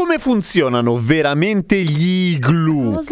Come funzionano veramente gli igloo?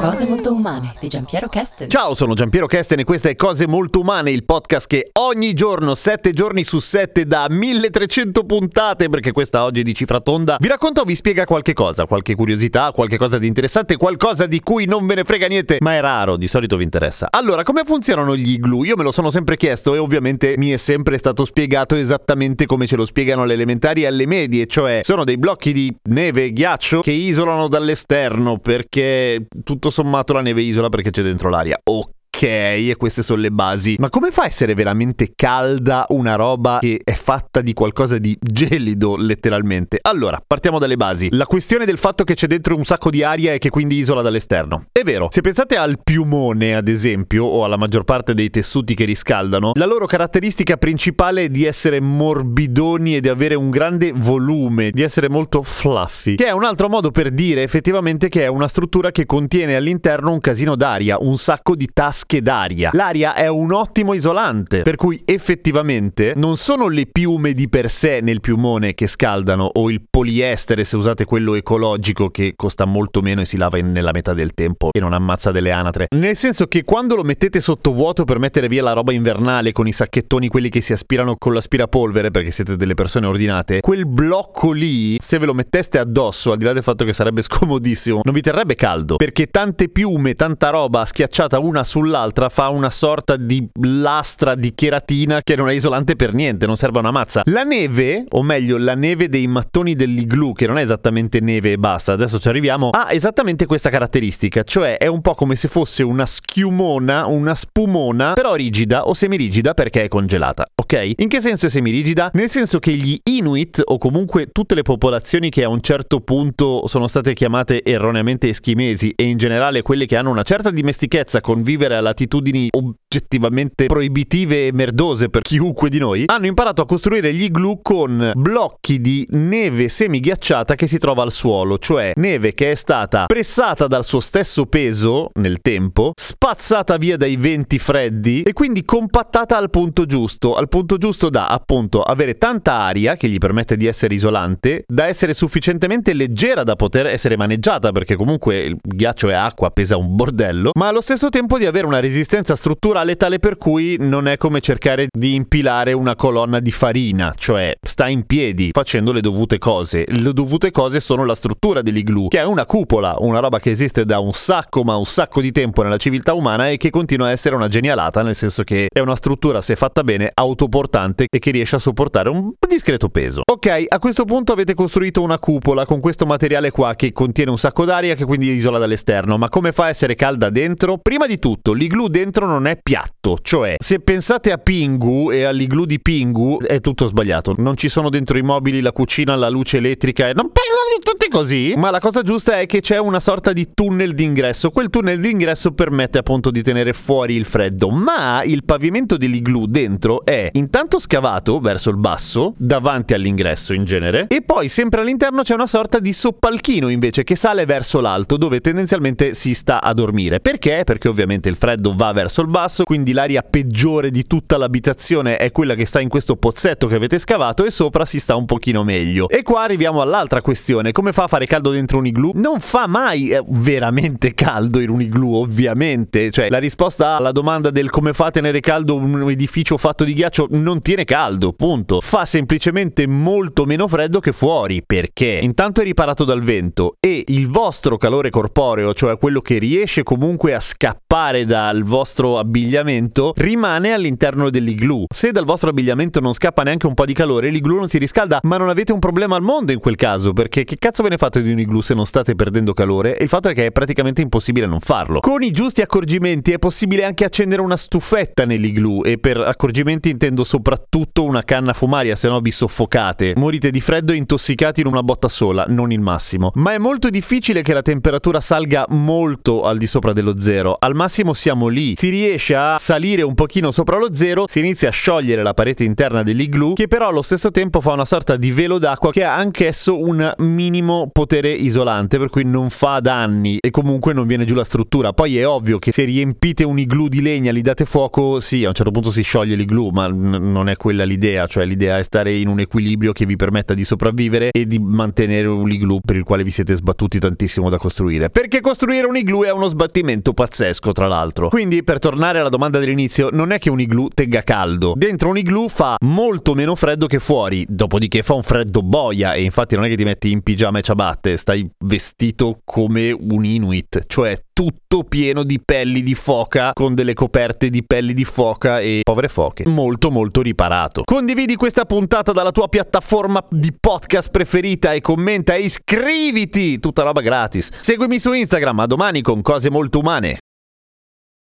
Cose molto umane di Giampiero Kesten. Ciao, sono Giampiero Kesten e questa è Cose Molto Umane, il podcast che ogni giorno, 7 giorni su 7, da 1300 puntate, perché questa oggi è di cifra tonda, vi racconta o vi spiega qualche cosa, qualche curiosità, qualche cosa di interessante, qualcosa di cui non ve ne frega niente, ma è raro, di solito vi interessa. Allora, come funzionano gli igloo? Io me lo sono sempre chiesto e ovviamente mi è sempre stato spiegato esattamente come ce lo spiegano alle elementari e alle medie, cioè sono dei blocchi di neve e ghiaccio che isolano dall'esterno perché tutto sommato la neve isola perché c'è dentro l'aria. Ok. Ok, e queste sono le basi. Ma come fa a essere veramente calda una roba che è fatta di qualcosa di gelido, letteralmente? Allora, partiamo dalle basi. La questione del fatto che c'è dentro un sacco di aria e che quindi isola dall'esterno. È vero, se pensate al piumone, ad esempio, o alla maggior parte dei tessuti che riscaldano, la loro caratteristica principale è di essere morbidoni e di avere un grande volume, di essere molto fluffy, che è un altro modo per dire effettivamente che è una struttura che contiene all'interno un casino d'aria, un sacco di tasche vasche d'aria. L'aria è un ottimo isolante, per cui effettivamente non sono le piume di per sé nel piumone che scaldano o il poliestere se usate quello ecologico che costa molto meno e si lava in, nella metà del tempo e non ammazza delle anatre. Nel senso che quando lo mettete sotto vuoto per mettere via la roba invernale con i sacchettoni quelli che si aspirano con l'aspirapolvere perché siete delle persone ordinate, quel blocco lì se ve lo metteste addosso, al di là del fatto che sarebbe scomodissimo, non vi terrebbe caldo perché tante piume, tanta roba schiacciata una sull'altra l'altra fa una sorta di lastra di cheratina che non è isolante per niente, non serve a una mazza. La neve, o meglio la neve dei mattoni dell'igloo, che non è esattamente neve e basta, adesso ci arriviamo, ha esattamente questa caratteristica, cioè è un po' come se fosse una schiumona, una spumona, però rigida o semirigida perché è congelata, ok? In che senso è semirigida? Nel senso che gli Inuit, o comunque tutte le popolazioni che a un certo punto sono state chiamate erroneamente eschimesi e in generale quelle che hanno una certa dimestichezza con vivere alla latitudini oggettivamente proibitive e merdose per chiunque di noi, hanno imparato a costruire gli igloo con blocchi di neve semighiacciata che si trova al suolo, cioè neve che è stata pressata dal suo stesso peso nel tempo, spazzata via dai venti freddi e quindi compattata al punto giusto, al punto giusto da appunto avere tanta aria che gli permette di essere isolante, da essere sufficientemente leggera da poter essere maneggiata perché comunque il ghiaccio è acqua, pesa un bordello, ma allo stesso tempo di avere una resistenza strutturale tale per cui non è come cercare di impilare una colonna di farina, cioè sta in piedi facendo le dovute cose. Le dovute cose sono la struttura dell'igloo, che è una cupola, una roba che esiste da un sacco ma un sacco di tempo nella civiltà umana e che continua a essere una genialata, nel senso che è una struttura, se fatta bene, autoportante e che riesce a sopportare un discreto peso. Ok, a questo punto avete costruito una cupola con questo materiale qua che contiene un sacco d'aria che quindi isola dall'esterno, ma come fa a essere calda dentro? Prima di tutto, l'igloo dentro non è piatto, cioè se pensate a Pingu e all'igloo di Pingu è tutto sbagliato, non ci sono dentro i mobili, la cucina, la luce elettrica, e non parlano di tutti così, ma la cosa giusta è che c'è una sorta di tunnel d'ingresso, quel tunnel d'ingresso permette appunto di tenere fuori il freddo, ma il pavimento dell'igloo dentro è intanto scavato verso il basso, davanti all'ingresso in genere, e poi sempre all'interno c'è una sorta di soppalchino invece che sale verso l'alto dove tendenzialmente si sta a dormire. Perché? Perché ovviamente il freddo va verso il basso, quindi l'aria peggiore di tutta l'abitazione è quella che sta in questo pozzetto che avete scavato e sopra si sta un pochino meglio. E qua arriviamo all'altra questione, come fa a fare caldo dentro un igloo? Non fa mai eh, veramente caldo in un igloo, ovviamente, cioè la risposta alla domanda del come fa a tenere caldo un edificio fatto di ghiaccio non tiene caldo, punto. Fa semplicemente molto meno freddo che fuori, perché intanto è riparato dal vento e il vostro calore corporeo, cioè quello che riesce comunque a scappare da dal vostro abbigliamento rimane all'interno dell'igloo. Se dal vostro abbigliamento non scappa neanche un po' di calore, l'igloo non si riscalda, ma non avete un problema al mondo in quel caso, perché che cazzo ve ne fate di un igloo se non state perdendo calore? Il fatto è che è praticamente impossibile non farlo. Con i giusti accorgimenti è possibile anche accendere una stufetta nell'igloo e per accorgimenti intendo soprattutto una canna fumaria, se no vi soffocate. Morite di freddo e intossicati in una botta sola, non il massimo. Ma è molto difficile che la temperatura salga molto al di sopra dello zero. Al massimo siamo lì. Si riesce a salire un pochino sopra lo zero, si inizia a sciogliere la parete interna dell'igloo, che però allo stesso tempo fa una sorta di velo d'acqua che ha anch'esso un minimo potere isolante, per cui non fa danni e comunque non viene giù la struttura. Poi è ovvio che se riempite un igloo di legna, gli date fuoco, sì, a un certo punto si scioglie l'igloo, ma n- non è quella l'idea, cioè l'idea è stare in un equilibrio che vi permetta di sopravvivere e di mantenere un igloo per il quale vi siete sbattuti tantissimo da costruire. Perché costruire un igloo è uno sbattimento pazzesco, tra l'altro. Quindi, per tornare alla domanda dell'inizio, non è che un igloo tenga caldo. Dentro un igloo fa molto meno freddo che fuori, dopodiché fa un freddo boia e infatti non è che ti metti in pigiama e ciabatte, stai vestito come un inuit, cioè tutto pieno di pelli di foca con delle coperte di pelli di foca e povere foche. Molto molto riparato. Condividi questa puntata dalla tua piattaforma di podcast preferita e commenta e iscriviti, tutta roba gratis. Seguimi su Instagram, a domani con cose molto umane.